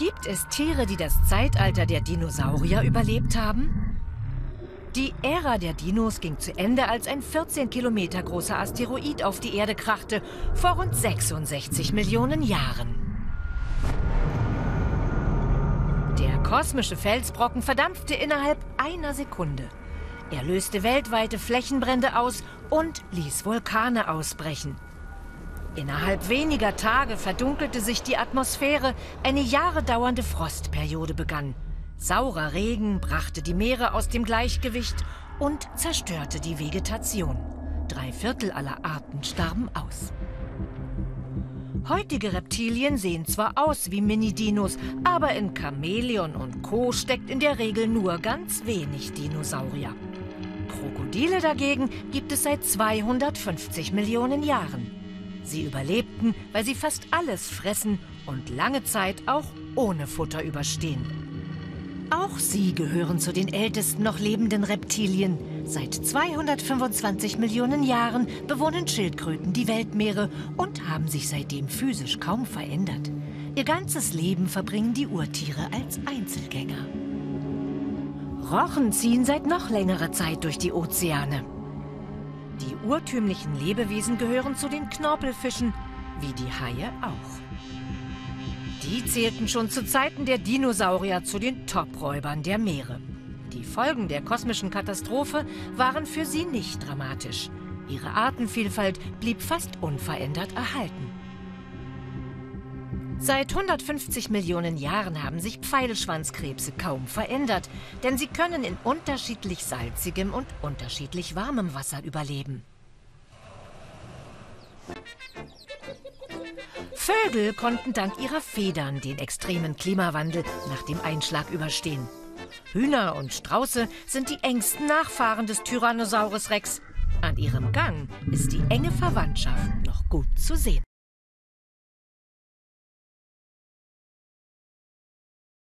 Gibt es Tiere, die das Zeitalter der Dinosaurier überlebt haben? Die Ära der Dinos ging zu Ende, als ein 14 Kilometer großer Asteroid auf die Erde krachte, vor rund 66 Millionen Jahren. Der kosmische Felsbrocken verdampfte innerhalb einer Sekunde. Er löste weltweite Flächenbrände aus und ließ Vulkane ausbrechen. Innerhalb weniger Tage verdunkelte sich die Atmosphäre, eine Jahre Frostperiode begann. Saurer Regen brachte die Meere aus dem Gleichgewicht und zerstörte die Vegetation. Drei Viertel aller Arten starben aus. Heutige Reptilien sehen zwar aus wie Mini-Dinos, aber in Chamäleon und Co. steckt in der Regel nur ganz wenig Dinosaurier. Krokodile dagegen gibt es seit 250 Millionen Jahren. Sie überlebten, weil sie fast alles fressen und lange Zeit auch ohne Futter überstehen. Auch sie gehören zu den ältesten noch lebenden Reptilien. Seit 225 Millionen Jahren bewohnen Schildkröten die Weltmeere und haben sich seitdem physisch kaum verändert. Ihr ganzes Leben verbringen die Urtiere als Einzelgänger. Rochen ziehen seit noch längerer Zeit durch die Ozeane. Die urtümlichen Lebewesen gehören zu den Knorpelfischen, wie die Haie auch. Die zählten schon zu Zeiten der Dinosaurier zu den Topräubern der Meere. Die Folgen der kosmischen Katastrophe waren für sie nicht dramatisch. Ihre Artenvielfalt blieb fast unverändert erhalten. Seit 150 Millionen Jahren haben sich Pfeilschwanzkrebse kaum verändert, denn sie können in unterschiedlich salzigem und unterschiedlich warmem Wasser überleben. Vögel konnten dank ihrer Federn den extremen Klimawandel nach dem Einschlag überstehen. Hühner und Strauße sind die engsten Nachfahren des Tyrannosaurus Rex. An ihrem Gang ist die enge Verwandtschaft noch gut zu sehen.